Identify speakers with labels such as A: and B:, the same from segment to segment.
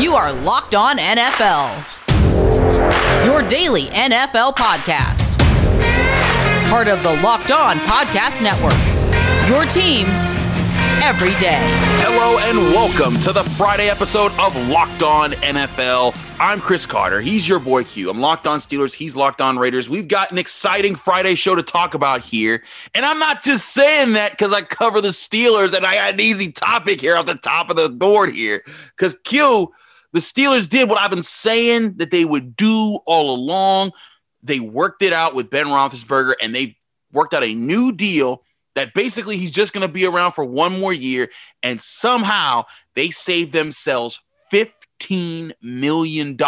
A: You are Locked On NFL, your daily NFL podcast. Part of the Locked On Podcast Network. Your team every day.
B: Hello and welcome to the Friday episode of Locked On NFL. I'm Chris Carter. He's your boy Q. I'm Locked On Steelers. He's Locked On Raiders. We've got an exciting Friday show to talk about here. And I'm not just saying that because I cover the Steelers and I got an easy topic here off the top of the board here. Because Q, the Steelers did what I've been saying that they would do all along. They worked it out with Ben Roethlisberger and they worked out a new deal that basically he's just going to be around for one more year. And somehow they saved themselves $15 million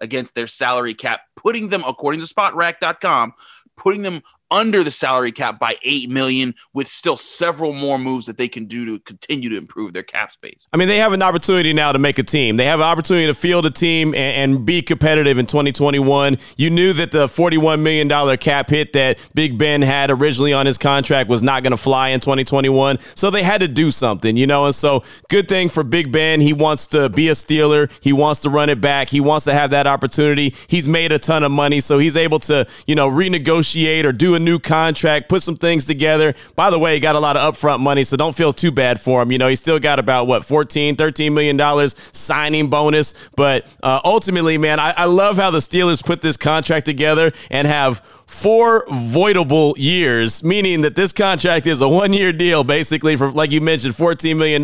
B: against their salary cap, putting them, according to spotrac.com, putting them under the salary cap by 8 million with still several more moves that they can do to continue to improve their cap space.
C: I mean, they have an opportunity now to make a team. They have an opportunity to field a team and, and be competitive in 2021. You knew that the $41 million cap hit that Big Ben had originally on his contract was not going to fly in 2021. So they had to do something, you know? And so good thing for Big Ben. He wants to be a Steeler. He wants to run it back. He wants to have that opportunity. He's made a ton of money, so he's able to, you know, renegotiate or do a new contract, put some things together. By the way, he got a lot of upfront money, so don't feel too bad for him. You know, he still got about what 14, 13 million dollars signing bonus. But uh, ultimately, man, I, I love how the Steelers put this contract together and have four voidable years, meaning that this contract is a one year deal, basically, for, like you mentioned, $14 million,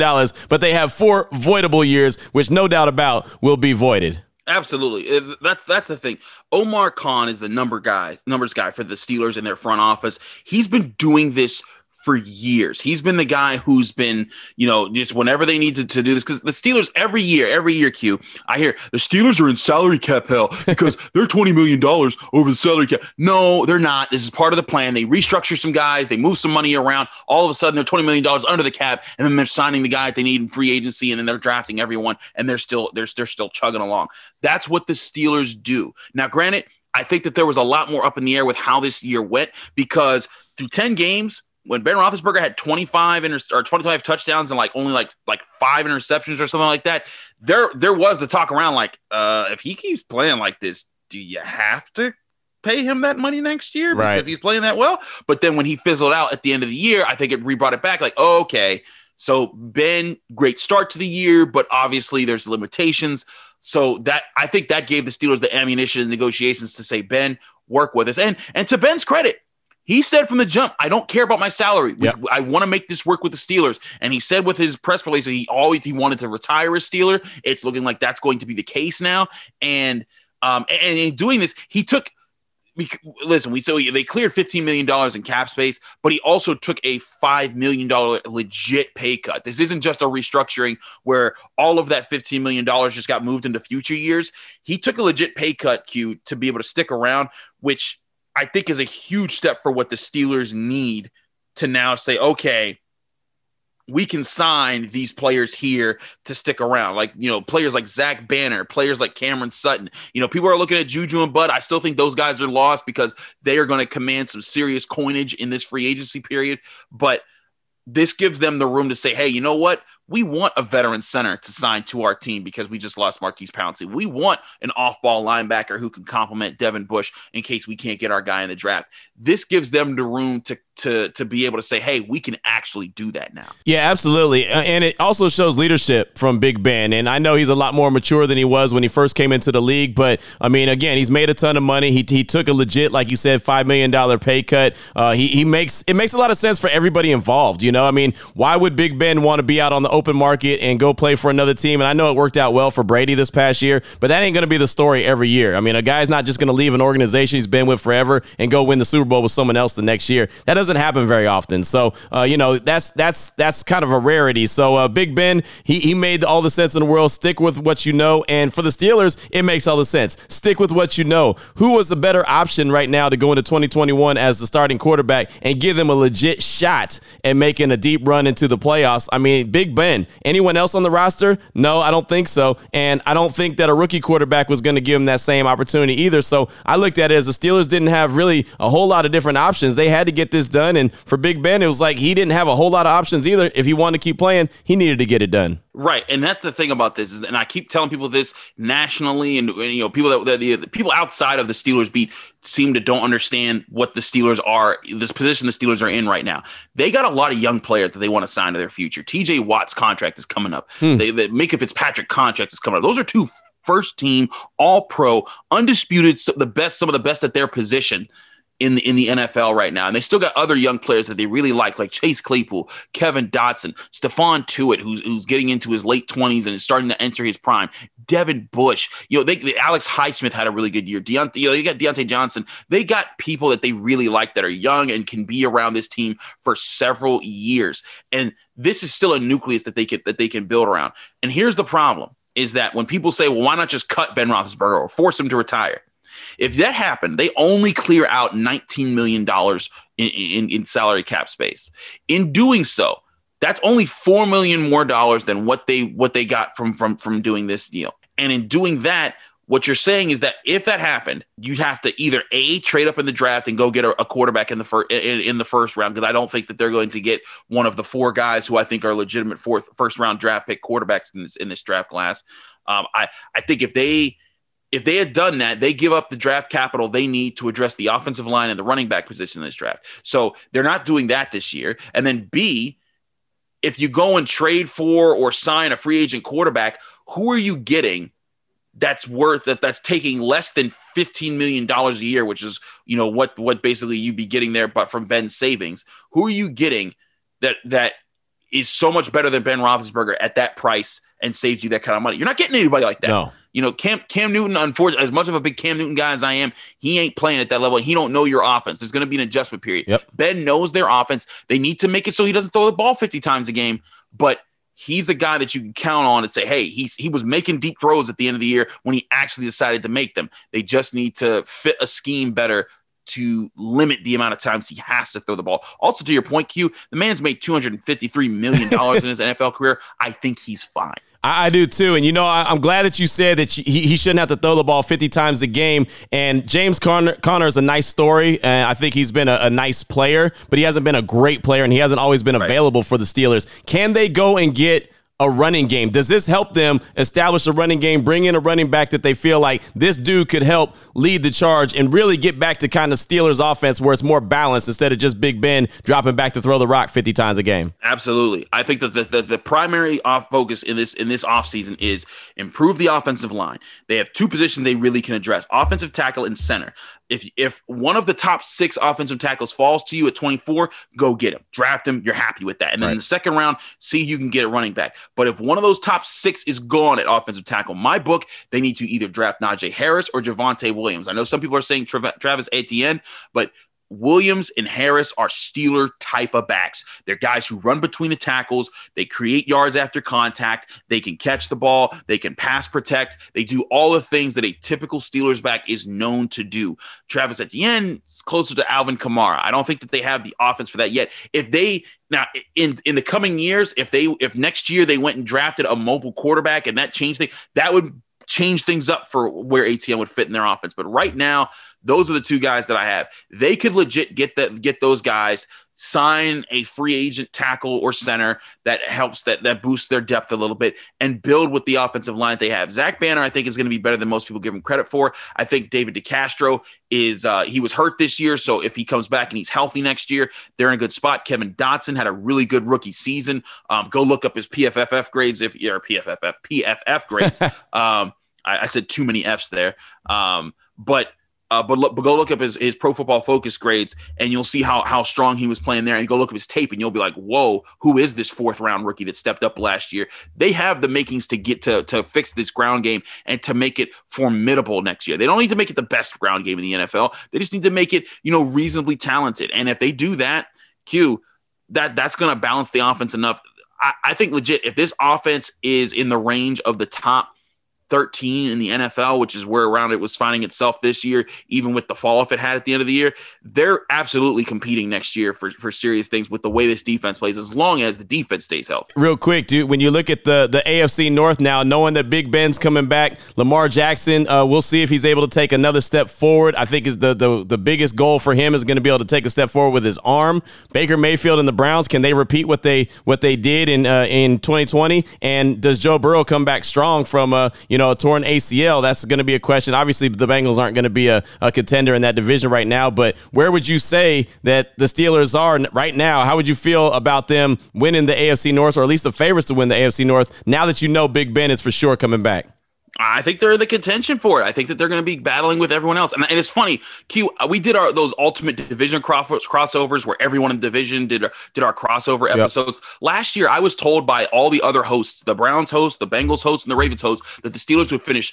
C: but they have four voidable years, which no doubt about will be voided.
B: Absolutely. That's that's the thing. Omar Khan is the number guy, numbers guy for the Steelers in their front office. He's been doing this for years. He's been the guy who's been, you know, just whenever they need to, to do this, because the Steelers every year, every year, Q, I hear the Steelers are in salary cap hell because they're $20 million over the salary cap. No, they're not. This is part of the plan. They restructure some guys, they move some money around. All of a sudden, they're $20 million under the cap, and then they're signing the guy that they need in free agency, and then they're drafting everyone, and they're still they're, they're still chugging along. That's what the Steelers do. Now, granted, I think that there was a lot more up in the air with how this year went because through 10 games, when Ben Roethlisberger had 25 inter- or 25 touchdowns and like only like like five interceptions or something like that, there there was the talk around like, uh, if he keeps playing like this, do you have to pay him that money next year because right. he's playing that well? But then when he fizzled out at the end of the year, I think it re brought it back. Like, oh, okay, so Ben, great start to the year, but obviously there's limitations. So that I think that gave the Steelers the ammunition and negotiations to say, Ben, work with us. And and to Ben's credit, he said from the jump, I don't care about my salary. Yep. I want to make this work with the Steelers. And he said with his press release he always he wanted to retire a Steeler. It's looking like that's going to be the case now. And um and in doing this, he took we, listen, we so they cleared $15 million in cap space, but he also took a $5 million legit pay cut. This isn't just a restructuring where all of that $15 million just got moved into future years. He took a legit pay cut, Q, to be able to stick around, which I think is a huge step for what the Steelers need to now say, okay, we can sign these players here to stick around. Like, you know, players like Zach Banner, players like Cameron Sutton. You know, people are looking at Juju and Bud. I still think those guys are lost because they are going to command some serious coinage in this free agency period. But this gives them the room to say, hey, you know what? We want a veteran center to sign to our team because we just lost Maurkice Pouncey. We want an off-ball linebacker who can complement Devin Bush in case we can't get our guy in the draft. This gives them the room to to to be able to say, "Hey, we can actually do that now."
C: Yeah, absolutely, and it also shows leadership from Big Ben. And I know he's a lot more mature than he was when he first came into the league. But I mean, again, he's made a ton of money. He, he took a legit, like you said, five million dollar pay cut. Uh, he he makes it makes a lot of sense for everybody involved. You know, I mean, why would Big Ben want to be out on the open market and go play for another team? And I know it worked out well for Brady this past year, but that ain't going to be the story every year. I mean, a guy's not just going to leave an organization he's been with forever and go win the Super Bowl with someone else the next year. That doesn't happen very often. So, uh, you know, that's that's that's kind of a rarity. So, uh, Big Ben, he he made all the sense in the world. Stick with what you know, and for the Steelers, it makes all the sense. Stick with what you know. Who was the better option right now to go into 2021 as the starting quarterback and give them a legit shot at making a deep run into the playoffs? I mean, Big Ben. Anyone else on the roster? No, I don't think so. And I don't think that a rookie quarterback was going to give him that same opportunity either. So I looked at it as the Steelers didn't have really a whole lot of different options. They had to get this done. And for Big Ben, it was like he didn't have a whole lot of options either. If he wanted to keep playing, he needed to get it done.
B: Right, and that's the thing about this is, and I keep telling people this nationally, and, and you know, people that, that the, the, people outside of the Steelers beat seem to don't understand what the Steelers are, this position the Steelers are in right now. They got a lot of young players that they want to sign to their future. T.J. Watt's contract is coming up. Hmm. They, they Minkah Fitzpatrick contract is coming up. Those are two first team, all pro, undisputed, the best, some of the best at their position in the in the NFL right now. And they still got other young players that they really like, like Chase Claypool, Kevin Dotson, Stephon Tuitt, who's who's getting into his late 20s and is starting to enter his prime. Devin Bush, you know, they, Alex Highsmith had a really good year. Diontae, you know, they got Diontae Johnson. They got people that they really like that are young and can be around this team for several years. And this is still a nucleus that they can that they can build around. And here's the problem: is that when people say, "Well, why not just cut Ben Roethlisberger or force him to retire?" If that happened, they only clear out $19 million in, in, in salary cap space. In doing so, that's only four million more dollars than what they what they got from from from doing this deal. And in doing that, what you're saying is that if that happened, you'd have to either a trade up in the draft and go get a, a quarterback in the first in, in, the first round because I don't think that they're going to get one of the four guys who I think are legitimate fourth first round draft pick quarterbacks in this in this draft class. Um, I I think if they if they had done that, they give up the draft capital they need to address the offensive line and the running back position in this draft. So they're not doing that this year. And then B, if you go and trade for or sign a free agent quarterback, who are you getting that's worth that that's taking less than $15 million a year, which is, you know, what what basically you'd be getting there, but from Ben's savings. Who are you getting that that is so much better than Ben Roethlisberger at that price and saves you that kind of money? You're not getting anybody like that.
C: No.
B: You know, Cam Cam Newton, unfortunately, as much of a big Cam Newton guy as I am, he ain't playing at that level. He don't know your offense. There's going to be an adjustment period.
C: Yep.
B: Ben knows their offense. They need to make it so he doesn't throw the ball 50 times a game, but he's a guy that you can count on and say, hey, he's he was making deep throws at the end of the year when he actually decided to make them. They just need to fit a scheme better to limit the amount of times he has to throw the ball. Also, to your point, Q, the man's made $253 million in his NFL career. I think he's fine.
C: I, I do too. And you know, I, am glad that you said that he, he shouldn't have to throw the ball 50 times a game. And James Conner, Conner is a nice story. And I think he's been a, a, nice player, but he hasn't been a great player and he hasn't always been available right. for the Steelers. Can they go and get a running game? Does this help them establish a running game, bring in a running back that they feel like this dude could help lead the charge and really get back to kind of Steelers offense where it's more balanced instead of just Big Ben dropping back to throw the rock 50 times a game?
B: Absolutely. I think that the, the, the primary off focus in this in this offseason is improve the offensive line. They have two positions they really can address offensive tackle and center if if one of the top six offensive tackles falls to you at 24, go get him, draft him. You're happy with that, and then right. in the second round, see you can get a running back. But if one of those top six is gone at offensive tackle, my book, they need to either draft Najee Harris or Javonte Williams. I know some people are saying Tra- Travis Etienne, but Williams and Harris are Steeler type of backs. They're guys who run between the tackles. They create yards after contact. They can catch the ball. They can pass protect. They do all the things that a typical Steelers back is known to do. Travis Etienne is closer to Alvin Kamara. I don't think that they have the offense for that yet. If they now in in the coming years, if they if next year they went and drafted a mobile quarterback and that changed things, that would change things up for where Etienne would fit in their offense. But right now, those are the two guys that I have. They could legit get that get those guys sign a free agent tackle or center that helps that that boosts their depth a little bit and build with the offensive line that they have. Zach Banner, I think, is going to be better than most people give him credit for. I think David DeCastro is uh, he was hurt this year, so if he comes back and he's healthy next year, they're in a good spot. Kevin Dotson had a really good rookie season. Um, go look up his PFFF grades if you're PFFF PFF grades. um, I, I, said too many F's there. Um, but uh, but, look, but go look up his, his pro football focus grades and you'll see how how strong he was playing there. And go look up his tape and you'll be like whoa who is this fourth round rookie that stepped up last year? They have the makings to get to to fix this ground game and to make it formidable next year. They don't need to make it the best ground game in the nfl they just need to make it you know reasonably talented. And if they do that q that that's going to balance the offense enough. I, I think legit if this offense is in the range of the top 13 in the NFL, which is where around it was finding itself this year, even with the fall off it had at the end of the year. They're absolutely competing next year for, for serious things with the way this defense plays, as long as the defense stays healthy.
C: Real quick, dude, when you look at the, the AFC North now, knowing that Big Ben's coming back, Lamar Jackson, uh, we'll see if he's able to take another step forward. I think is the, the, the biggest goal for him is going to be able to take a step forward with his arm. Baker Mayfield and the Browns, can they repeat what they what they did in uh, in 2020? And does Joe Burrow come back strong from uh, you know a torn ACL? That's going to be a question. Obviously, the Bengals aren't going to be a, a contender in that division right now. But where would you say that the Steelers are right now? How would you feel about them winning the AFC North, or at least the favorites to win the AFC North? Now that you know Big Ben is for sure coming back.
B: I think they're in the contention for it. I think that they're going to be battling with everyone else. And, and it's funny, Q. Uh, we did our those ultimate division crossovers where everyone in the division did did our crossover yep. episodes last year. I was told by all the other hosts, the Browns host, the Bengals host, and the Ravens host, that the Steelers would finish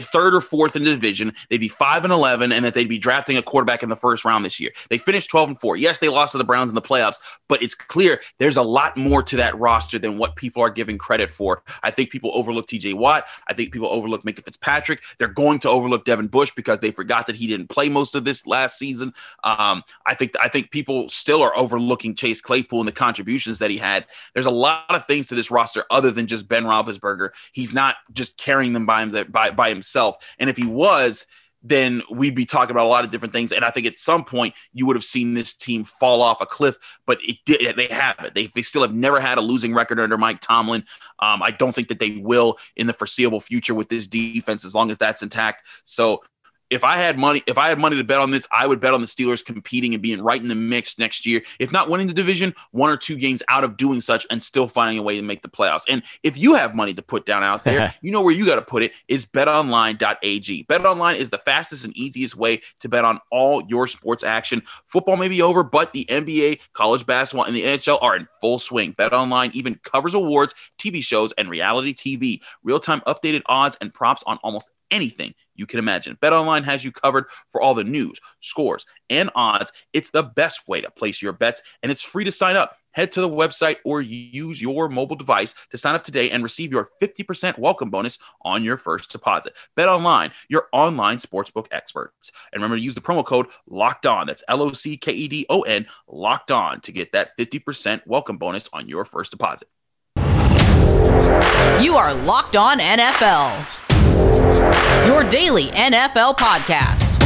B: third or fourth in the division. They'd be five and eleven, and that they'd be drafting a quarterback in the first round this year. They finished twelve and four. Yes, they lost to the Browns in the playoffs, but it's clear there's a lot more to that roster than what people are giving credit for. I think people overlook T.J. Watt. I think people overlook Minkah Fitzpatrick. They're going to overlook Devin Bush because they forgot that he didn't play most of this last season. Um, I think I think people still are overlooking Chase Claypool and the contributions that he had. There's a lot of things to this roster other than just Ben Roethlisberger. He's not just carrying them by, him, by, by himself. And if he was, then we'd be talking about a lot of different things. And I think at some point you would have seen this team fall off a cliff, but it did. They haven't. They, they still have never had a losing record under Mike Tomlin. Um, I don't think that they will in the foreseeable future with this defense as long as that's intact. So if I had money, if I had money to bet on this, I would bet on the Steelers competing and being right in the mix next year. If not winning the division, one or two games out of doing such and still finding a way to make the playoffs. And if you have money to put down out there, you know where you got to put it is betonline.ag. BetOnline is the fastest and easiest way to bet on all your sports action. Football may be over, but the NBA, college basketball, and the NHL are in full swing. BetOnline even covers awards, TV shows, and reality TV. Real-time updated odds and props on almost anything you can imagine. BetOnline has you covered for all the news, scores, and odds. It's the best way to place your bets, and it's free to sign up. Head to the website or use your mobile device to sign up today and receive your 50% welcome bonus on your first deposit. Bet BetOnline, your online sportsbook experts. And remember to use the promo code LOCKED ON. That's L O C K E D O N, LOCKED ON to get that 50% welcome bonus on your first deposit.
A: You are Locked On NFL your daily NFL podcast.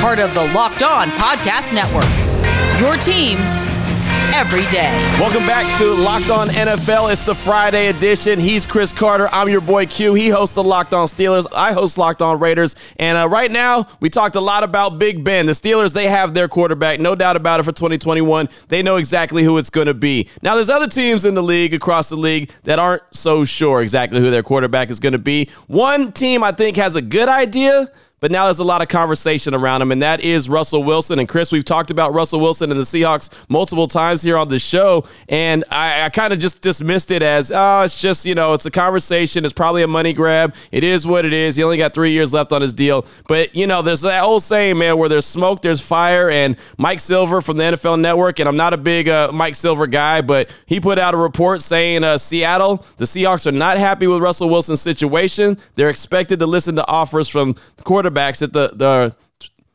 A: Part of the Locked On Podcast Network. Your team every day.
C: Welcome back to Locked On NFL. It's the Friday edition. He's Chris Carter. I'm your boy Q. He hosts the Locked On Steelers. I host Locked On Raiders. And uh, right now, we talked a lot about Big Ben. The Steelers, they have their quarterback, no doubt about it, for 2021. They know exactly who it's going to be. Now, there's other teams in the league, across the league, that aren't so sure exactly who their quarterback is going to be. One team, I think, has a good idea but now there's a lot of conversation around him, and that is Russell Wilson. And Chris, we've talked about Russell Wilson and the Seahawks multiple times here on the show, and I, I kind of just dismissed it as, oh, it's just, you know, it's a conversation. It's probably a money grab. It is what it is. He only got three years left on his deal. But, you know, there's that old saying, man, where there's smoke, there's fire. And Mike Silver from the NFL Network, and I'm not a big uh, Mike Silver guy, but he put out a report saying uh, Seattle, the Seahawks are not happy with Russell Wilson's situation. They're expected to listen to offers from the quarterback quarterbacks at the the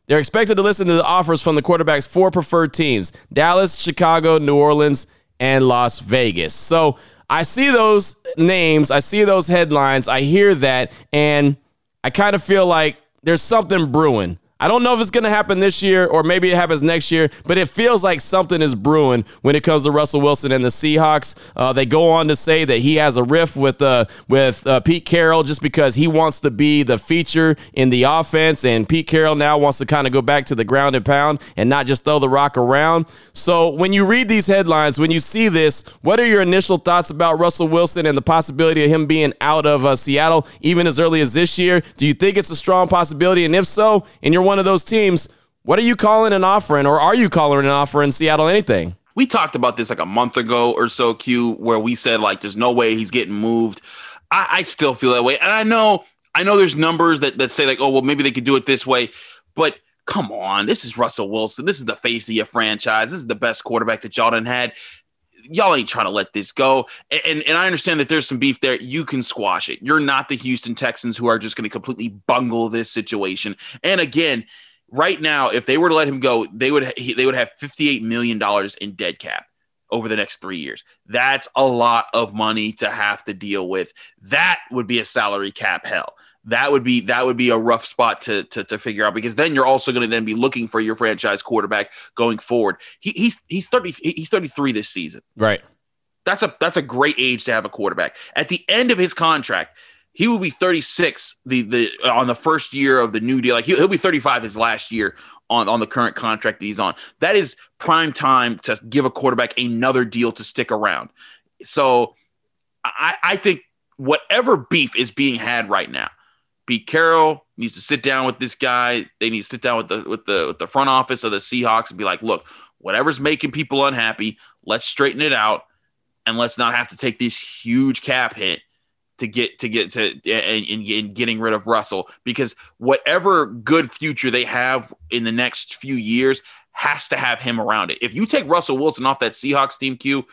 C: they're expected to listen to the offers from the quarterbacks four preferred teams: Dallas, Chicago, New Orleans, and Las Vegas. So I see those names, I see those headlines, I hear that, and I kind of feel like there's something brewing. I don't know if it's going to happen this year or maybe it happens next year, but it feels like something is brewing when it comes to Russell Wilson and the Seahawks. Uh, they go on to say that he has a riff with uh, with uh, Pete Carroll just because he wants to be the feature in the offense, and Pete Carroll now wants to kind of go back to the ground and pound and not just throw the rock around. So when you read these headlines, when you see this, what are your initial thoughts about Russell Wilson and the possibility of him being out of uh, Seattle even as early as this year? Do you think it's a strong possibility? And if so, and you're one of those teams, what are you calling an offering, or are you calling an offer in Seattle anything?
B: We talked about this like a month ago or so, Q, where we said like there's no way he's getting moved. I, I still feel that way, and I know I know there's numbers that that say like, oh well, maybe they could do it this way, but come on, this is Russell Wilson. This is the face of your franchise. This is the best quarterback that y'all done had y'all ain't trying to let this go. And, and, and I understand that there's some beef there. You can squash it. You're not the Houston Texans who are just going to completely bungle this situation. And again, right now, if they were to let him go, they would they would have 58 million dollars in dead cap over the next three years. That's a lot of money to have to deal with. That would be a salary cap hell that would be that would be a rough spot to to, to figure out because then you're also going to then be looking for your franchise quarterback going forward. He, he's he's 30 he's 33 this season.
C: Right.
B: That's a that's a great age to have a quarterback. At the end of his contract, he will be 36 the the on the first year of the new deal. Like he'll, he'll be 35 his last year on on the current contract that he's on. That is prime time to give a quarterback another deal to stick around. So I I think whatever beef is being had right now Pete Carroll needs to sit down with this guy. They need to sit down with the with the with the front office of the Seahawks and be like, look, whatever's making people unhappy, let's straighten it out, and let's not have to take this huge cap hit to get to get to and, and, getting rid of Russell because whatever good future they have in the next few years has to have him around it. If you take Russell Wilson off that Seahawks team, Q,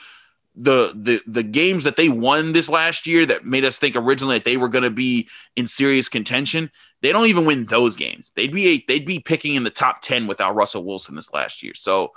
B: the the the games that they won this last year that made us think originally that they were going to be in serious contention they don't even win those games they'd be they'd be picking in the top 10 without Russell Wilson this last year so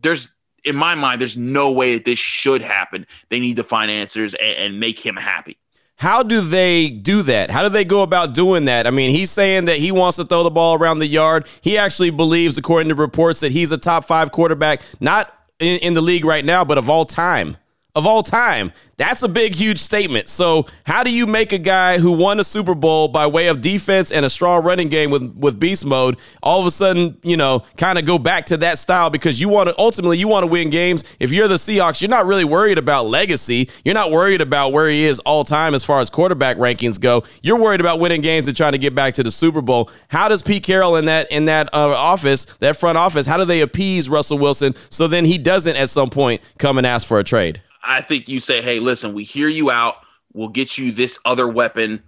B: there's in my mind there's no way that this should happen they need to find answers and, and make him happy
C: how do they do that? How do they go about doing that? I mean, he's saying that he wants to throw the ball around the yard. He actually believes, according to reports, that he's a top five quarterback, not in, in the league right now, but of all time of all time. That's a big, huge statement. So, how do you make a guy who won a Super Bowl by way of defense and a strong running game with, with beast mode all of a sudden, you know, kind of go back to that style because you want to ultimately you want to win games. If you're the Seahawks, you're not really worried about legacy. You're not worried about where he is all time as far as quarterback rankings go. You're worried about winning games and trying to get back to the Super Bowl. How does Pete Carroll in that in that uh, office, that front office, how do they appease Russell Wilson so then he doesn't at some point come and ask for a trade?
B: I think you say, hey, listen, we hear you out. We'll get you this other weapon,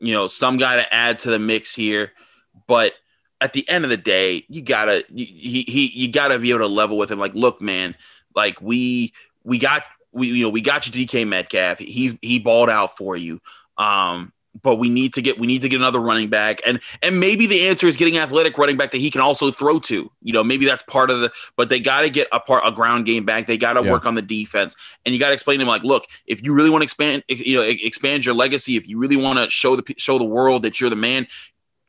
B: you know, some guy to add to the mix here. But at the end of the day, you gotta he he you gotta be able to level with him. Like, look, man, like we we got we you know we got you DK Metcalf. He's he balled out for you. Um, but we need to get we need to get another running back and and maybe the answer is getting athletic running back that he can also throw to you know maybe that's part of the but they got to get a part a ground game back they got to yeah. work on the defense and you got to explain to him like look if you really want to expand you know expand your legacy if you really want to show the show the world that you're the man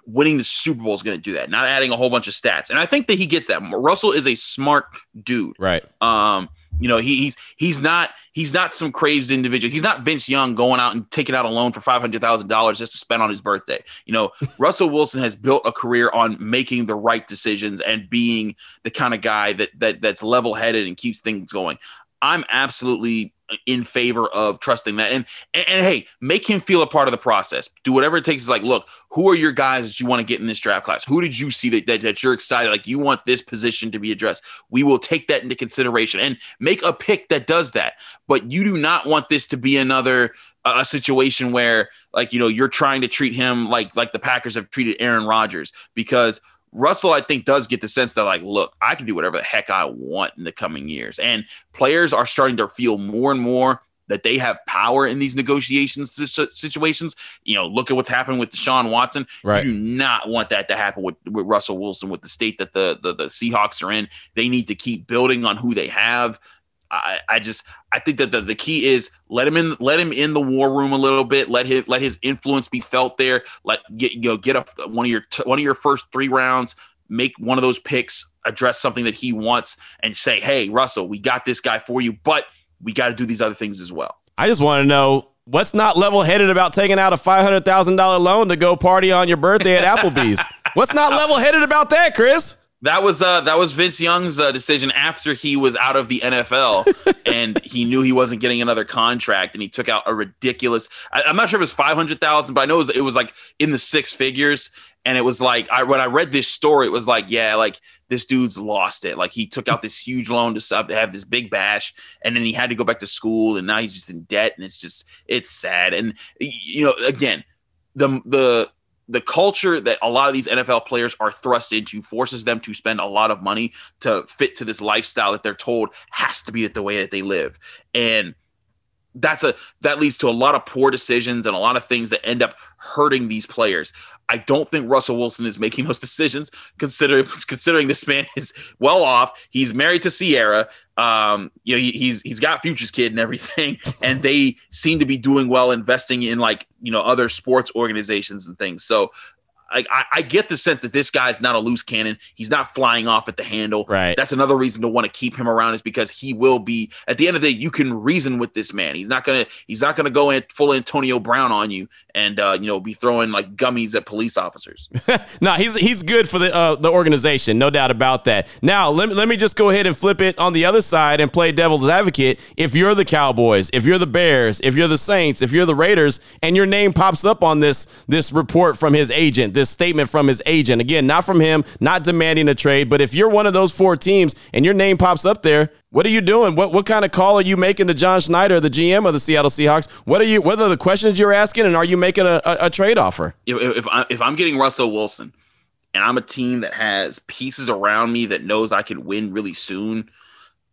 B: winning the Super Bowl is going to do that, not adding a whole bunch of stats. And I think that he gets that. Russell is a smart dude.
C: Right.
B: Um, you know, he, he's he's not he's not some crazed individual. He's not Vince Young going out and taking out a loan for five hundred thousand dollars just to spend on his birthday. You know, Russell Wilson has built a career on making the right decisions and being the kind of guy that that that's level headed and keeps things going. I'm absolutely in favor of trusting that. And, and, and hey, make him feel a part of the process. Do whatever it takes. Is like, look, who are your guys that you want to get in this draft class? Who did you see that, that that you're excited? Like you want this position to be addressed. We will take that into consideration and make a pick that does that. But you do not want this to be another a situation where like you know you're trying to treat him like like the Packers have treated Aaron Rodgers because Russell, I think, does get the sense that, like, look, I can do whatever the heck I want in the coming years. And players are starting to feel more and more that they have power in these negotiations situations. You know, look at what's happened with Deshaun Watson.
C: Right.
B: You do not want that to happen with, with Russell Wilson, with the state that the, the, the Seahawks are in. They need to keep building on who they have. I, I just I think that the, the key is let him in let him in the war room a little bit. Let him let his influence be felt there. Let get you know get a one of your one of your first three rounds. Make one of those picks address something that he wants and say, "Hey, Russell, we got this guy for you, but we got to do these other things as well."
C: I just want to know what's not level headed about taking out a five hundred thousand dollar loan to go party on your birthday at Applebee's. what's not level headed about that, Chris?
B: That was uh, that was Vince Young's uh, decision after he was out of the NFL and he knew he wasn't getting another contract and he took out a ridiculous. I, am not sure if it was five hundred thousand, but I know it was, it was like in the six figures. And it was like I when I read this story, it was like yeah, like this dude's lost it. Like he took out this huge loan to have this big bash, and then he had to go back to school, and now he's just in debt, and it's just it's sad. And you know, again, the the the culture that a lot of these NFL players are thrust into forces them to spend a lot of money to fit to this lifestyle that they're told has to be the way that they live. And that's a that leads to a lot of poor decisions and a lot of things that end up hurting these players. I don't think Russell Wilson is making those decisions. Considering considering this man is well off, he's married to Ciara. Um, you know, he, he's he's got Future's kid and everything, and they seem to be doing well, investing in like you know other sports organizations and things. So I, I, get the sense that this guy's not a loose cannon. He's not flying off at the handle.
C: Right.
B: That's another reason to want to keep him around is because he will be at the end of the day. You can reason with this man. He's not gonna he's not gonna go in full Antonio Brown on you and uh, you know be throwing like gummies at police officers.
C: no, he's he's good for the uh, the organization, no doubt about that. Now let me, let me just go ahead and flip it on the other side and play devil's advocate. If you're the Cowboys, if you're the Bears, if you're the Saints, if you're the Raiders, and your name pops up on this this report from his agent this statement from his agent. Again, not from him, not demanding a trade, but if you're one of those four teams and your name pops up there, what are you doing? What what kind of call are you making to John Schneider, the GM of the Seattle Seahawks? What are you? What are the questions you're asking, and are you making a, a, a trade offer?
B: If if, I, if I'm getting Russell Wilson, and I'm a team that has pieces around me that knows I can win really soon,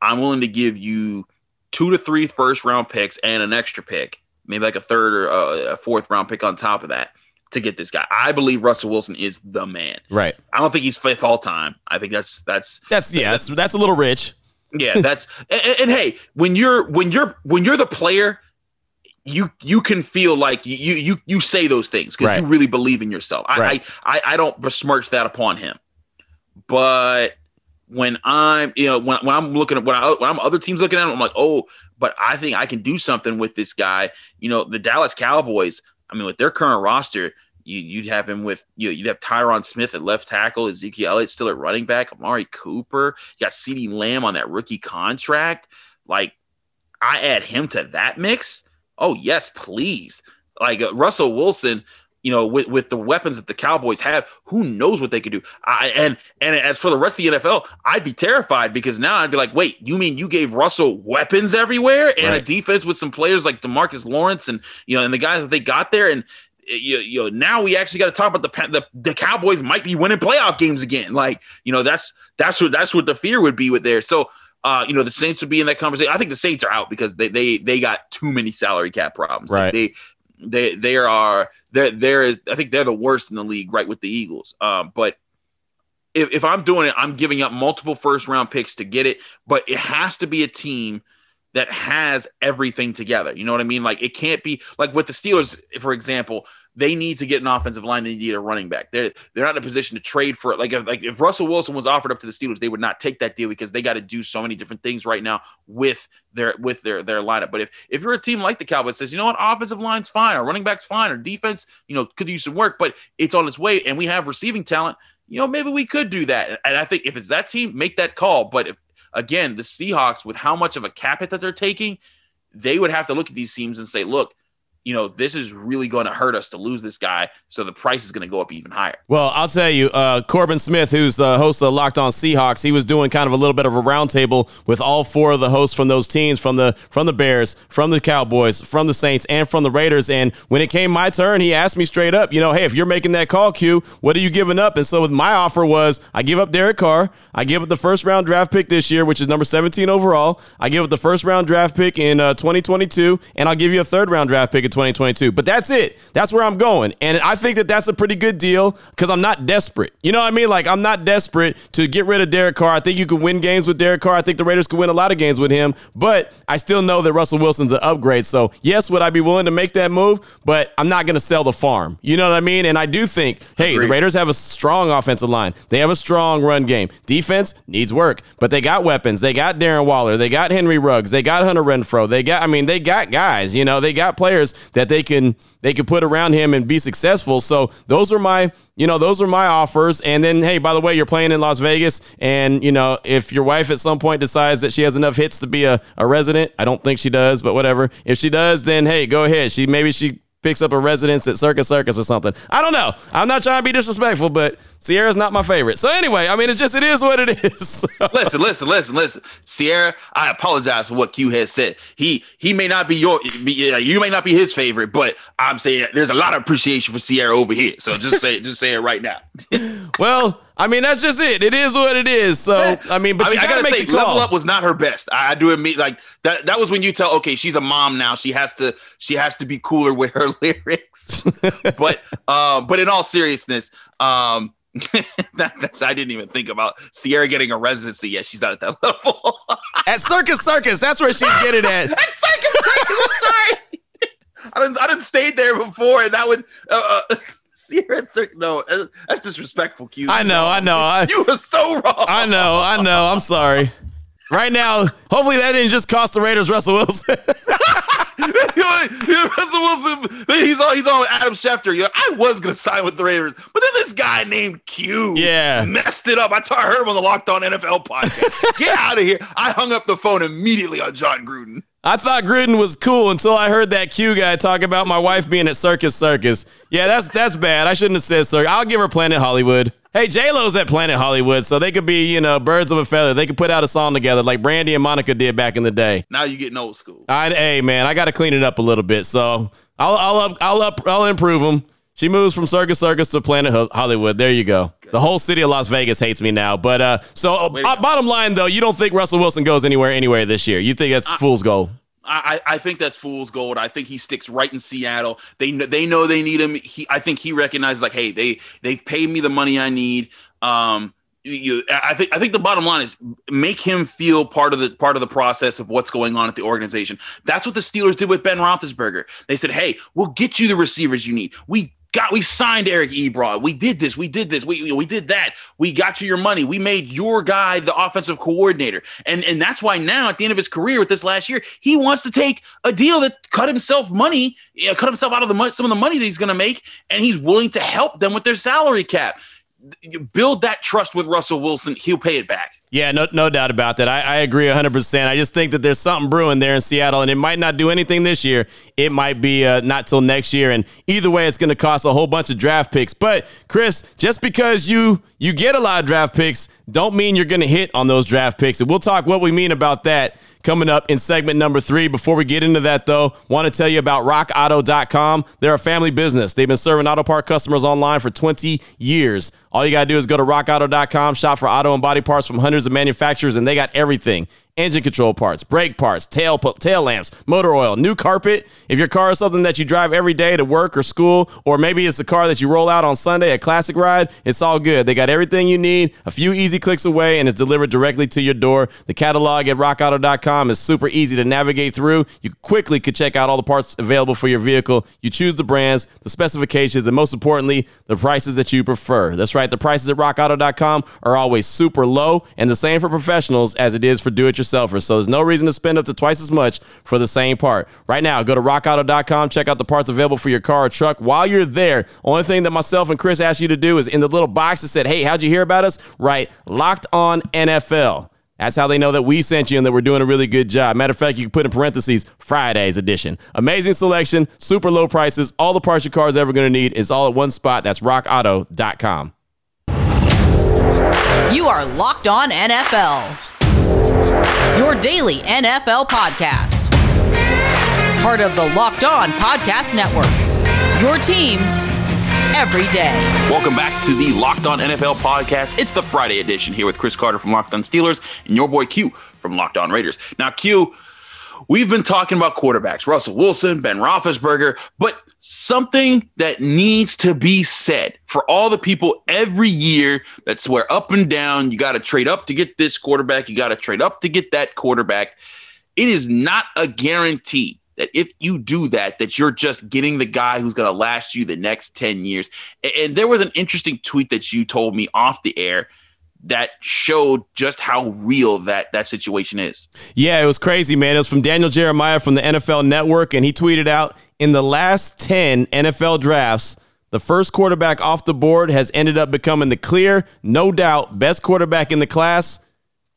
B: I'm willing to give you two to three first round picks and an extra pick, maybe like a third or a, a fourth round pick on top of that to get this guy. I believe Russell Wilson is the man.
C: Right.
B: I don't think he's fifth all time. I think that's that's
C: that's yeah, that's, that's a little rich.
B: Yeah, that's and, and, hey, when you're when you're when you're the player, you you can feel like you you you say those things because right. you really believe in yourself. I, right. I, I I don't besmirch that upon him, but when I'm you know when, when I'm looking at when, I, when I'm other teams looking at him, I'm like, oh, but I think I can do something with this guy. You know, the Dallas Cowboys. I mean, with their current roster, you, would have him with you. Know, you'd have Tyron Smith at left tackle, Ezekiel Elliott still at running back, Amari Cooper. You got CeeDee Lamb on that rookie contract. Like, I add him to that mix. Oh yes, please. Like uh, Russell Wilson, you know, with, with the weapons that the Cowboys have, who knows what they could do? I and and as for the rest of the NFL, I'd be terrified because now I'd be like, wait, you mean you gave Russell weapons everywhere and right. a defense with some players like Demarcus Lawrence and you know and the guys that they got there and you, you know, now we actually got to talk about the, the the Cowboys might be winning playoff games again. Like, you know, that's that's what that's what the fear would be with there. So, uh, you know, the Saints would be in that conversation. I think the Saints are out because they they they got too many salary cap problems.
C: Right. Like
B: they they they are they're they're I think they're the worst in the league, right, with the Eagles. Um, but if, if I'm doing it, I'm giving up multiple first round picks to get it, but it has to be a team that has everything together. You know what I mean? Like it can't be like with the Steelers, for example, they need to get an offensive line. They need a running back. They're they're not in a position to trade for it. Like if, like if Russell Wilson was offered up to the Steelers, they would not take that deal because they got to do so many different things right now with their with their their lineup. But if if you're a team like the Cowboys says, you know what, offensive line's fine, or running back's fine, or defense, you know, could use some work, but it's on its way, and we have receiving talent. You know, maybe we could do that. And I think if it's that team, make that call. But if again, the Seahawks, with how much of a cap hit that they're taking, they would have to look at these teams and say, look, you know, this is really going to hurt us to lose this guy. So the price is going to go up even higher.
C: Well, I'll tell you, uh, Corbin Smith, who's the host of Locked On Seahawks, he was doing kind of a little bit of a roundtable with all four of the hosts from those teams, from the from the Bears, from the Cowboys, from the Saints, and from the Raiders. And when it came my turn, he asked me straight up, you know, hey, if you're making that call, Q, what are you giving up? And so my offer was, I give up Derek Carr, I give up the first round draft pick this year, which is number 17 overall. I give up the first round draft pick in uh, 2022, and I'll give you a third round draft pick 2022. But that's it. That's where I'm going. And I think that that's a pretty good deal because I'm not desperate. You know what I mean? Like, I'm not desperate to get rid of Derek Carr. I think you can win games with Derek Carr. I think the Raiders could win a lot of games with him. But I still know that Russell Wilson's an upgrade. So, yes, would I be willing to make that move? But I'm not going to sell the farm. You know what I mean? And I do think, hey, Agreed. the Raiders have a strong offensive line. They have a strong run game. Defense needs work, but they got weapons. They got Darren Waller. They got Henry Ruggs. They got Hunter Renfrow. They got, I mean, they got guys. You know, they got players that they can they can put around him and be successful. So those are my, you know, those are my offers. And then, hey, by the way, you're playing in Las Vegas, and you know, if your wife at some point decides that she has enough hits to be a, a resident, I don't think she does, but whatever. If she does, then hey, go ahead. She maybe she picks up a residence at Circus Circus or something. I don't know. I'm not trying to be disrespectful, but Ciara's not my favorite. So anyway, I mean, it's just it is what it is.
B: listen, listen, listen, listen. Ciara. I apologize for what Q has said. He he may not be your be, you may not be his favorite, but I'm saying there's a lot of appreciation for Ciara over here. So just say just say it right now.
C: well, I mean, that's just it. It is what it is. So I mean, but I, mean, I gotta say,
B: level up was not her best. I, I do admit, like that. That was when you tell, okay, she's a mom now. She has to. She has to be cooler with her lyrics. but, um, but in all seriousness, um, that, that's I didn't even think about Ciara getting a residency yet. She's not at that level.
C: at Circus Circus, that's where she'd get it at.
B: at Circus Circus, I'm sorry. I didn't. I didn't stay there before, and that would. Uh, uh, Ciara Circus. No, uh, that's disrespectful. Q.
C: I know. I know. I,
B: you were so wrong.
C: I know. I know. I'm sorry. Right now, hopefully that didn't just cost the Raiders Russell Wilson.
B: Russell Wilson, he's on he's on Adam Schefter. You're like, I was gonna sign with the Raiders, but then this guy named Q
C: yeah.
B: messed it up. I, t- I heard him on the Locked On NFL podcast. Get out of here. I hung up the phone immediately on Jon Gruden.
C: I thought Gruden was cool until I heard that Q guy talk about my wife being at Circus Circus. Yeah, that's that's bad. I shouldn't have said Circus. I'll give her Planet Hollywood. Hey, J Lo's at Planet Hollywood, so they could be, you know, birds of a feather. They could put out a song together like Brandy and Monica did back in the day.
B: Now you getting old school.
C: I, hey, man, I got to clean it up a little bit, so I'll I'll up, I'll up I'll improve them. She moves from Circus Circus to Planet Hollywood. There you go. The whole city of Las Vegas hates me now. But uh, so uh, bottom line though, you don't think Russell Wilson goes anywhere anywhere this year? You think that's I, fool's gold?
B: I, I think that's fool's gold. I think he sticks right in Seattle. They know they know they need him. He I think he recognizes like, hey, they they've paid me the money I need. Um, you, I think I think the bottom line is make him feel part of the part of the process of what's going on at the organization. That's what the Steelers did with Ben Roethlisberger. They said, "Hey, we'll get you the receivers you need. We got we signed Eric Ebron. We did this. We did this. We we did that. We got you your money. We made your guy the offensive coordinator. And and that's why now at the end of his career with this last year, he wants to take a deal that cut himself money, cut himself out of the some of the money that he's going to make, and he's willing to help them with their salary cap build that trust with Russell Wilson. He'll pay it back.
C: Yeah, no, no doubt about that. I, I agree 100%. I just think that there's something brewing there in Seattle, and it might not do anything this year. It might be uh, not till next year. And either way, it's going to cost a whole bunch of draft picks. But, Chris, just because you you get a lot of draft picks, don't mean you're going to hit on those draft picks. And we'll talk what we mean about that coming up in segment number three. Before we get into that, though, want to tell you about rockauto.com. They're a family business. They've been serving auto part customers online for 20 years. All you got to do is go to rockauto.com, shop for auto and body parts from hundreds of manufacturers, and they got everything engine control parts, brake parts, tail tail lamps, motor oil, new carpet. If your car is something that you drive every day to work or school, or maybe it's the car that you roll out on Sunday, a classic ride, it's all good. They got everything you need, a few easy clicks away, and it's delivered directly to your door. The catalog at rockauto.com is super easy to navigate through. You quickly could check out all the parts available for your vehicle. You choose the brands, the specifications, and most importantly, the prices that you prefer. That's right, the prices at rockauto.com are always super low, and the same for professionals as it is for do it yourself So there's no reason to spend up to twice as much for the same part. Right now, go to rockauto.com, check out the parts available for your car or truck. While you're there, only thing that myself and Chris asked you to do is in the little box that said, Hey, how'd you hear about us? Right, locked on NFL. That's how they know that we sent you and that we're doing a really good job. Matter of fact, you can put in parentheses Friday's edition. Amazing selection, super low prices, all the parts your car is ever going to need is all at one spot. That's rockauto.com.
A: You are locked on NFL your daily NFL podcast. Part of the Locked On Podcast Network. Your team every day.
B: Welcome back to the Locked On NFL podcast. It's the Friday edition here with Chris Carter from Locked On Steelers and your boy Q from Locked On Raiders. Now, Q, we've been talking about quarterbacks, Russell Wilson, Ben Roethlisberger, but something that needs to be said for all the people every year that swear up and down, you got to trade up to get this quarterback, you got to trade up to get that quarterback. It is not a guarantee that if you do that, that you're just getting the guy who's going to last you the next 10 years. And there was an interesting tweet that you told me off the air that showed just how real that that situation is.
C: Yeah, it was crazy, man. It was from Daniel Jeremiah from the NFL Network, and he tweeted out in the last 10 NFL drafts, the first quarterback off the board has ended up becoming the clear, no doubt, best quarterback in the class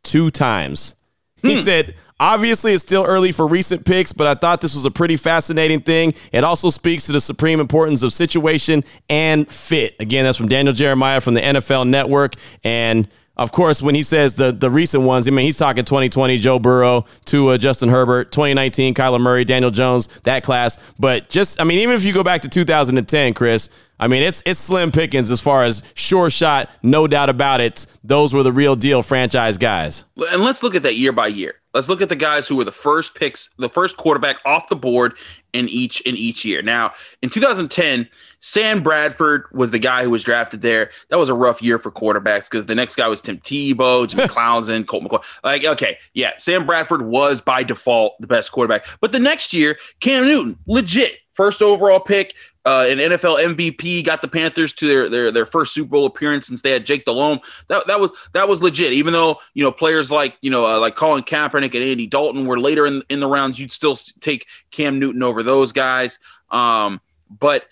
C: two times. He hmm. said, Obviously, it's still early for recent picks, but I thought this was a pretty fascinating thing. It also speaks to the supreme importance of situation and fit. Again, that's from Daniel Jeremiah from the NFL Network. And of course, when he says the the recent ones, I mean he's talking 2020 Joe Burrow, to Justin Herbert, 2019 Kyler Murray, Daniel Jones, that class. But just I mean, even if you go back to 2010, Chris, I mean it's it's slim pickings as far as sure shot, no doubt about it. Those were the real deal franchise guys.
B: And let's look at that year by year. Let's look at the guys who were the first picks, the first quarterback off the board in each in each year. Now, in 2010, Sam Bradford was the guy who was drafted there. That was a rough year for quarterbacks because the next guy was Tim Tebow, Jimmy Clausen, Colt McCoy. Like, okay, yeah, Sam Bradford was by default the best quarterback. But the next year, Cam Newton, legit first overall pick, uh, an NFL MVP, got the Panthers to their, their their first Super Bowl appearance since they had Jake Delhomme. That that was that was legit. Even though you know players like you know uh, like Colin Kaepernick and Andy Dalton were later in in the rounds, you'd still take Cam Newton over those guys. Um, but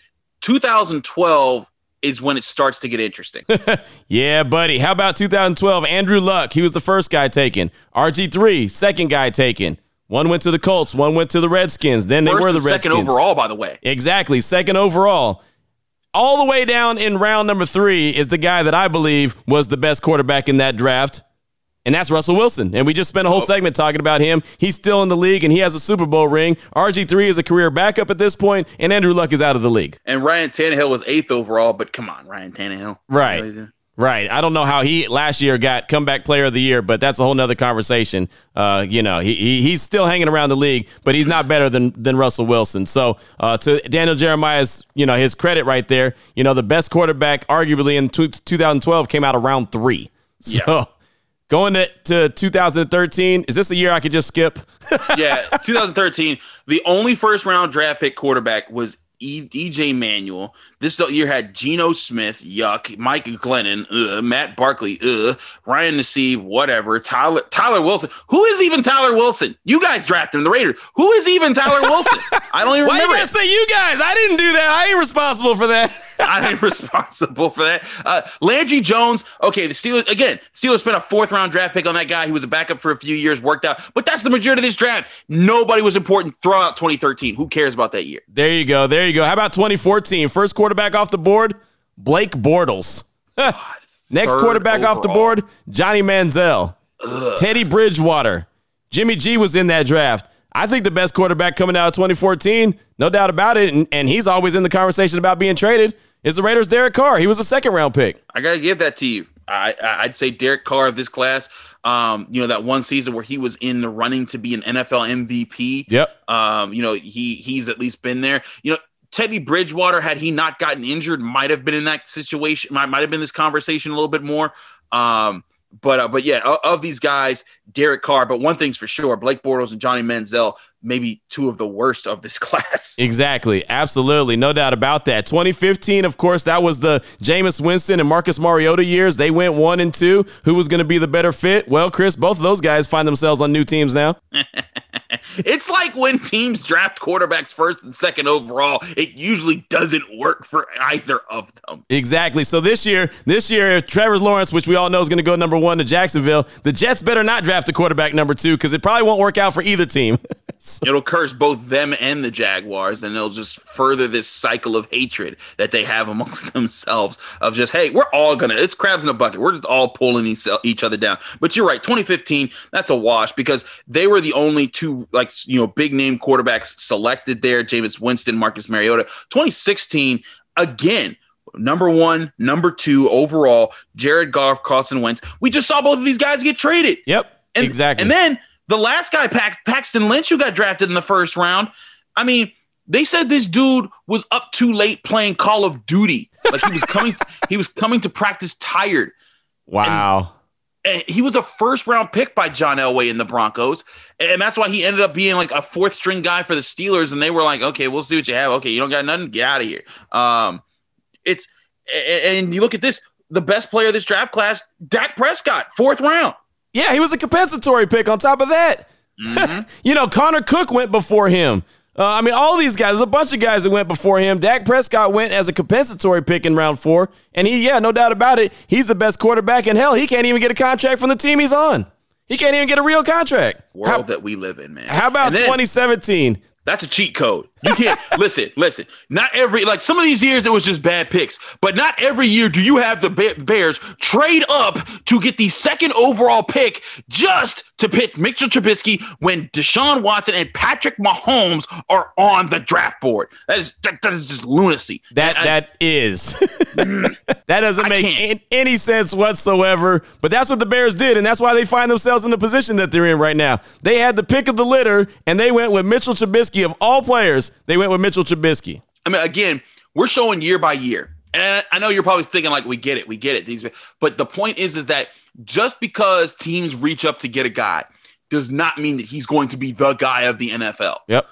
B: 2012 is when it starts to get interesting.
C: yeah, buddy. How about 2012? Andrew Luck. He was the first guy taken. RG3, second guy taken. One went to the Colts, one went to the Redskins. Then they First were the Redskins.
B: Second overall, by the way.
C: Exactly, second overall. All the way down in round number three is the guy that I believe was the best quarterback in that draft, and that's Russell Wilson. And we just spent a whole oh. segment talking about him. He's still in the league, and he has a Super Bowl ring. RG3 is a career backup at this point, and Andrew Luck is out of the league.
B: And Ryan Tannehill was eighth overall, but come on, Ryan Tannehill.
C: Right. Right. I don't know how he last year got comeback player of the year, but that's a whole nother conversation. Uh, you know, he, he, he's still hanging around the league, but he's not better than than Russell Wilson. So uh, to Daniel Jeremiah's, you know, his credit right there, you know, the best quarterback arguably in t- 2012 came out of round three. So yeah. Going to, to 2013, is this a year I could just skip?
B: yeah, 2013. The only first round draft pick quarterback was E- EJ Manuel. This year had Geno Smith, yuck. Mike Glennon, ugh. Matt Barkley, ugh. Ryan Nassib, whatever. Tyler Tyler Wilson. Who is even Tyler Wilson? You guys drafted him, the Raiders. Who is even Tyler Wilson? I don't even
C: Why
B: remember.
C: Why you say you guys? I didn't do that. I ain't responsible for that.
B: I ain't responsible for that. Uh, Landry Jones. Okay, the Steelers again. Steelers spent a fourth round draft pick on that guy. He was a backup for a few years, worked out. But that's the majority of this draft. Nobody was important throughout 2013. Who cares about that year?
C: There you go. There you go. How about 2014? First quarterback off the board, Blake Bortles. Next quarterback overall. off the board, Johnny Manziel. Ugh. Teddy Bridgewater. Jimmy G was in that draft. I think the best quarterback coming out of 2014, no doubt about it, and, and he's always in the conversation about being traded, is the Raiders' Derek Carr. He was a second round pick.
B: I got to give that to you. I, I'd say Derek Carr of this class. Um, you know that one season where he was in the running to be an NFL MVP.
C: Yep.
B: Um, you know he he's at least been there. You know Teddy Bridgewater, had he not gotten injured, might have been in that situation. Might might have been this conversation a little bit more. Um, but uh, but yeah, of, of, these guys, Derek Carr. But one thing's for sure: Blake Bortles and Johnny Manziel, maybe two of the worst of this class.
C: Exactly, absolutely, no doubt about that. 2015, of course, that was the Jameis Winston and Marcus Mariota years. They went one and two. Who was going to be the better fit? Well, Chris, both of those guys find themselves on new teams now.
B: it's like when teams draft quarterbacks first and second overall, it usually doesn't work for either of them.
C: Exactly. So this year, this year, Trevor Lawrence, which we all know is going to go number one to Jacksonville, the Jets better not draft a quarterback number two because it probably won't work out for either team.
B: so. It'll curse both them and the Jaguars, and it'll just further this cycle of hatred that they have amongst themselves of just, hey, we're all gonna, it's crabs in a bucket. We're just all pulling each other down. But you're right, 2015, that's a wash because they were the only two like you know big name quarterbacks selected there. Jameis Winston, Marcus Mariota. 2016 again. Number one, number two overall, Jared Goff, Carson Wentz. We just saw both of these guys get traded.
C: Yep,
B: and,
C: exactly.
B: And then the last guy, Paxton Lynch, who got drafted in the first round. I mean, they said this dude was up too late playing Call of Duty. Like he was coming, he was coming to practice tired.
C: Wow
B: he was a first round pick by John Elway in the Broncos. And that's why he ended up being like a fourth string guy for the Steelers. And they were like, okay, we'll see what you have. Okay, you don't got nothing, get out of here. Um, it's and you look at this, the best player of this draft class, Dak Prescott, fourth round.
C: Yeah, he was a compensatory pick on top of that. Mm-hmm. you know, Connor Cook went before him. Uh, I mean, all these guys, there's a bunch of guys that went before him. Dak Prescott went as a compensatory pick in round four. And he, yeah, no doubt about it, he's the best quarterback. And hell, he can't even get a contract from the team he's on. He can't even get a real contract.
B: World
C: How,
B: that we live in, man.
C: how about
B: then-
C: 2017?
B: That's a cheat code. You can't listen, listen. Not every like some of these years it was just bad picks, but not every year do you have the Bears trade up to get the second overall pick just to pick Mitchell Trubisky when Deshaun Watson and Patrick Mahomes are on the draft board. That is that, that is just lunacy.
C: That
B: I-
C: that is. Mm. that doesn't make any sense whatsoever. But that's what the Bears did, and that's why they find themselves in the position that they're in right now. They had the pick of the litter, and they went with Mitchell Trubisky of all players. They went with Mitchell Trubisky.
B: I mean, again, we're showing year by year. And I know you're probably thinking like, we get it, we get it. These, but the point is, is that just because teams reach up to get a guy does not mean that he's going to be the guy of the NFL.
C: Yep,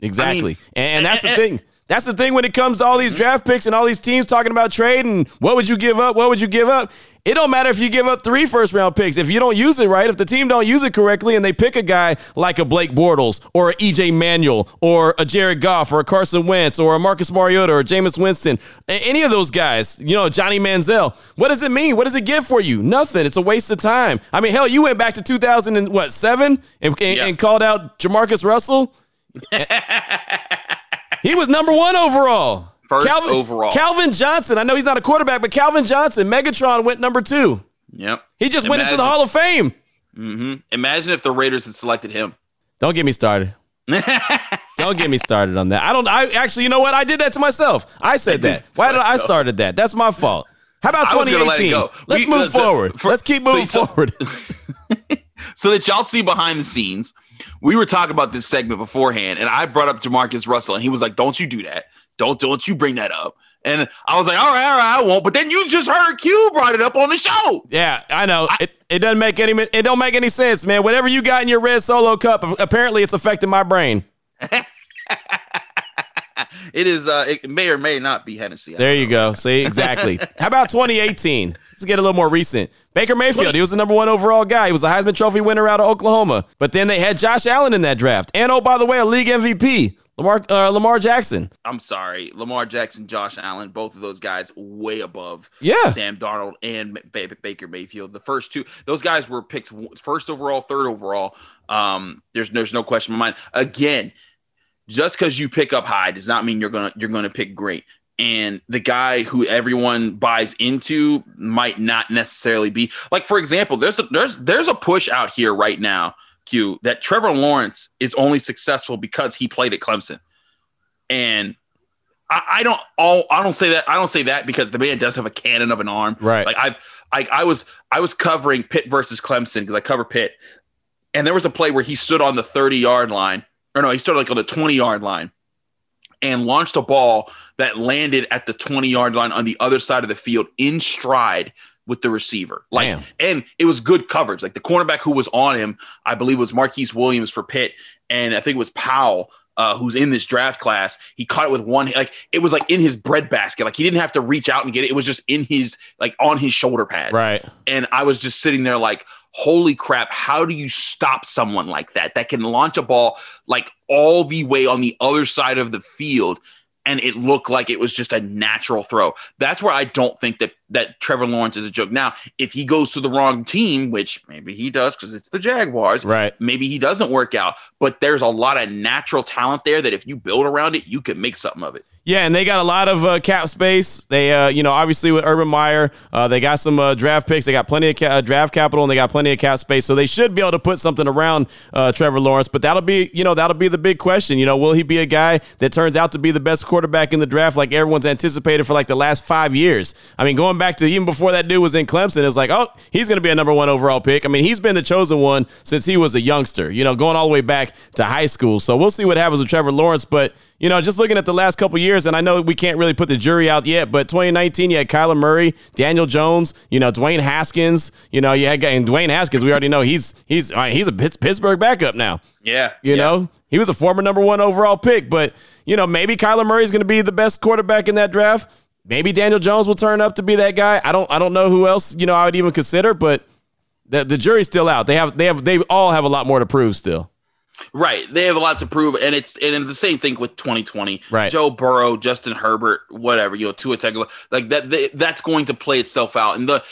C: exactly. and, and that's the
B: and-
C: thing. That's the thing when it comes to all these mm-hmm. draft picks and all these teams talking about trading. What would you give up? What would you give up? It don't matter if you give up three first round picks. If you don't use it right, if the team don't use it correctly and they pick a guy like a Blake Bortles or a EJ Manuel or a Jared Goff or a Carson Wentz or a Marcus Mariota or a Jameis Winston, any of those guys, you know, Johnny Manziel, what does it mean? What does it give for you? Nothing. It's a waste of time. I mean, hell, you went back to 2000 and what, seven and, and,
B: Yeah.
C: and called out Jamarcus Russell? He was number one overall.
B: First overall.
C: Calvin Johnson. I know he's not a quarterback, but Calvin Johnson, Megatron went number two.
B: Yep.
C: He just went into the Hall of Fame.
B: hmm Imagine if the Raiders had selected him.
C: Don't get me started. Don't get me started on that. I don't. I actually, you know what? I did that to myself. I said that. Why did I started that? That's my fault. How about
B: I was gonna let
C: 2018? Let's
B: We-
C: move forward.
B: for-
C: Let's keep moving
B: so-
C: forward.
B: so that y'all see behind the scenes, we were talking about this segment beforehand, and I brought up Jamarcus Russell, and he was like, "Don't you do that? Don't don't you bring that up?" And I was like, "All right, all right, I won't." But then you just heard Q brought it up on the show.
C: Yeah, I know. it, it doesn't make any it don't make any sense, man. Whatever you got in your red solo cup, apparently it's affecting my brain.
B: It is. Uh, it may or may not be Hennessy.
C: There you go. See, exactly. How about 2018? Let's get a little more recent. Baker Mayfield, he was the number one overall guy. He was a Heisman Trophy winner out of Oklahoma. But then they had Josh Allen in that draft. And oh, by the way, a league MVP, Lamar uh, Lamar Jackson.
B: I'm sorry, Lamar Jackson, Josh Allen, both of those guys way above
C: Yeah.
B: Sam Darnold and Ba- Baker Mayfield. The first two, those guys were picked first overall, third overall. Um, there's there's no question in my mind. Again, just because you pick up high does not mean you're gonna you're gonna pick great. And the guy who everyone buys into might not necessarily be like, for example, there's a there's there's a push out here right now, Q, that Trevor Lawrence is only successful because he played at Clemson. And I, I don't all I don't say that I don't say that because the man does have a cannon of an arm.
C: Right.
B: Like I've I, I was I was covering Pitt versus Clemson because I cover Pitt, and there was a play where he stood on the 30 yard line, or no, he stood like on the 20 yard line and launched a ball that landed at the 20 yard line on the other side of the field in stride with the receiver. Like,
C: Damn.
B: and it was good coverage. Like the cornerback who was on him, I believe was Marquise Williams for Pitt, and I think it was Powell. Uh, who's in this draft class? He caught it with one, like it was like in his bread basket. Like he didn't have to reach out and get it. It was just in his, like on his shoulder pads
C: Right.
B: and I was just sitting there like, holy crap, how do you stop someone like that that can launch a ball like all the way on the other side of the field and it looked like it was just a natural throw. That's where I don't think that that Trevor Lawrence is a joke. Now, if he goes to the wrong team, which maybe he does because it's the Jaguars,
C: Right.
B: maybe he doesn't work out, but there's a lot of natural talent there that if you build around it, you can make something of it.
C: Yeah, and they got a lot of uh, cap space. They, uh, you know, obviously with Urban Meyer, uh, they got some uh, draft picks. They got plenty of ca- uh, draft capital, and they got plenty of cap space. So they should be able to put something around uh, Trevor Lawrence. But that'll be, you know, that'll be the big question. You know, will he be a guy that turns out to be the best quarterback in the draft, like everyone's anticipated for like the last five years? I mean, going back to even before that dude was in Clemson, it's like, oh, he's going to be a number one overall pick. I mean, he's been the chosen one since he was a youngster. You know, going all the way back to high school. So we'll see what happens with Trevor Lawrence, but. You know, just looking at the last couple years, and I know we can't really put the jury out yet, but 2019, you had Kyler Murray, Daniel Jones, you know, Dwayne Haskins. You know, you had and Dwayne Haskins. We already know he's he's right, he's a Pittsburgh backup now.
B: Yeah.
C: You
B: yeah.
C: know, he was a former number one overall pick, but you know, maybe Kyler Murray is going to be the best quarterback in that draft. Maybe Daniel Jones will turn up to be that guy. I don't I don't know who else you know I would even consider, but the the jury's still out. They have they have they all have a lot more to prove still.
B: Right. They have a lot to prove. And it's and the same thing with 2020.
C: Right.
B: Joe Burrow, Justin Herbert, whatever, you know, Tua Tagovailoa, like that they, that's going to play itself out. And the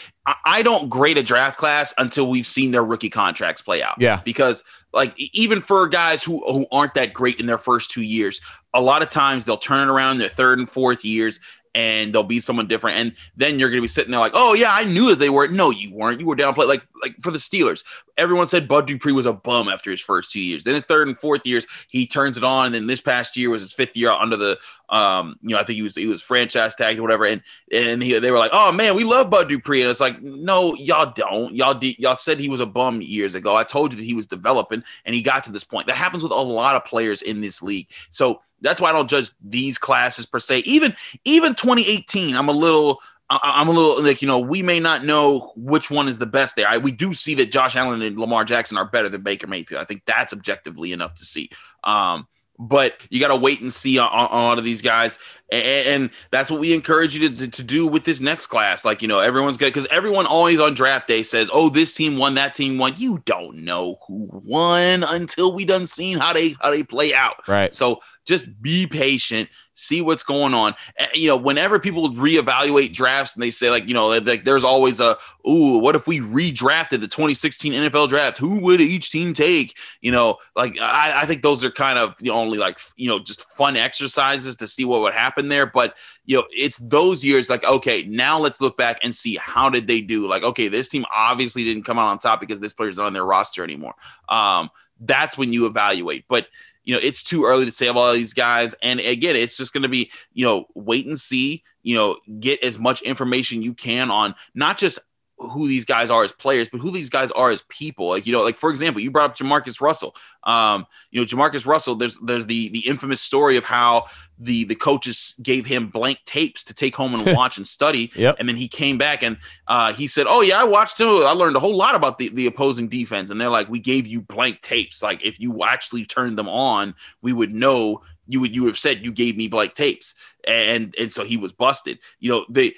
B: I don't grade a draft class until we've seen their rookie contracts play out.
C: Yeah.
B: Because like even for guys who who aren't that great in their first two years, a lot of times they'll turn it around their third and fourth years and they'll be someone different. And then you're going to be sitting there like, oh yeah, I knew that they were. No, you weren't. You were downplayed. Like like for the Steelers, everyone said Bud Dupree was a bum after his first two years. Then his third and fourth years, he turns it on. And then this past year was his fifth year under the, um, you know, I think he was he was franchise tagged or whatever. And and he, they were like, oh man, we love Bud Dupree. And it's like, no, y'all don't. Y'all de- y'all said he was a bum years ago. I told you that he was developing, and he got to this point. That happens with a lot of players in this league. So that's why I don't judge these classes per se. Even even 2018, I'm a little I'm a little like you know we may not know which one is the best there. I, we do see that Josh Allen and Lamar Jackson are better than Baker Mayfield. I think that's objectively enough to see. Um, but you got to wait and see on, on, a lot of these guys, and, and that's what we encourage you to, to, to, do with this next class. Like you know, everyone's good because everyone always on draft day says, "Oh, this team won, that team won." You don't know who won until we done seen how they how they play out.
C: Right.
B: So just be patient see what's going on. You know, whenever people reevaluate drafts and they say like, you know, like there's always a, ooh, what if we redrafted the 2016 NFL draft? Who would each team take? You know, like I, I think those are kind of the only like, you know, just fun exercises to see what would happen there. But you know, it's those years like, okay, now let's look back and see how did they do? Like, okay, this team obviously didn't come out on top because this player's not on their roster anymore. Um, that's when you evaluate. But you know, it's too early to say about all these guys. And again, it's just going to be, you know, wait and see, you know, get as much information you can on not just who these guys are as players, but who these guys are as people. Like, you know, like for example, you brought up Jamarcus Russell. Um, you know, Jamarcus Russell, there's there's the the infamous story of how the the coaches gave him blank tapes to take home and watch and study.
C: Yep.
B: And then he came back and uh, he said, Oh yeah, I watched him. I learned a whole lot about the, the opposing defense. And they're like, We gave you blank tapes. Like if you actually turned them on, we would know you would you would have said you gave me blank tapes and and so he was busted you know they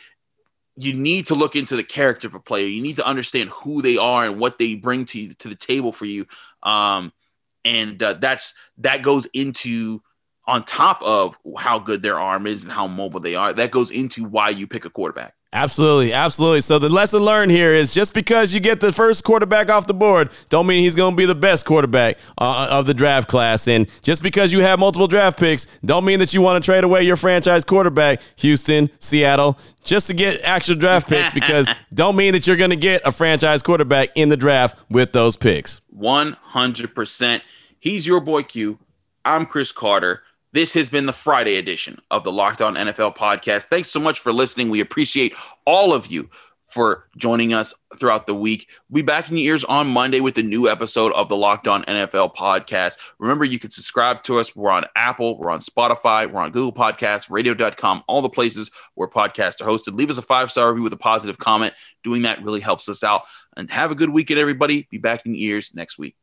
B: you need to look into the character of a player. You need to understand who they are and what they bring to to the table for you. Um, and uh, that's that goes into on top of how good their arm is and how mobile they are. That goes into why you pick a quarterback.
C: Absolutely, absolutely. So the lesson learned here is just because you get the first quarterback off the board, don't mean he's going to be the best quarterback uh, of the draft class. And just because you have multiple draft picks, don't mean that you want to trade away your franchise quarterback, Houston, Seattle, just to get actual draft picks. Because don't mean that you're going to get a franchise quarterback in the draft with those picks.
B: One hundred percent. He's your boy Q. I'm Chris Carter. This has been the Friday edition of the Locked On NFL podcast. Thanks so much for listening. We appreciate all of you for joining us throughout the week. We'll be back in your ears on Monday with a new episode of the Locked On NFL podcast. Remember, you can subscribe to us. We're on Apple, we're on Spotify, we're on Google Podcasts, radio.com, all the places where podcasts are hosted. Leave us a five star review with a positive comment. Doing that really helps us out. And have a good weekend, everybody. Be back in your ears next week.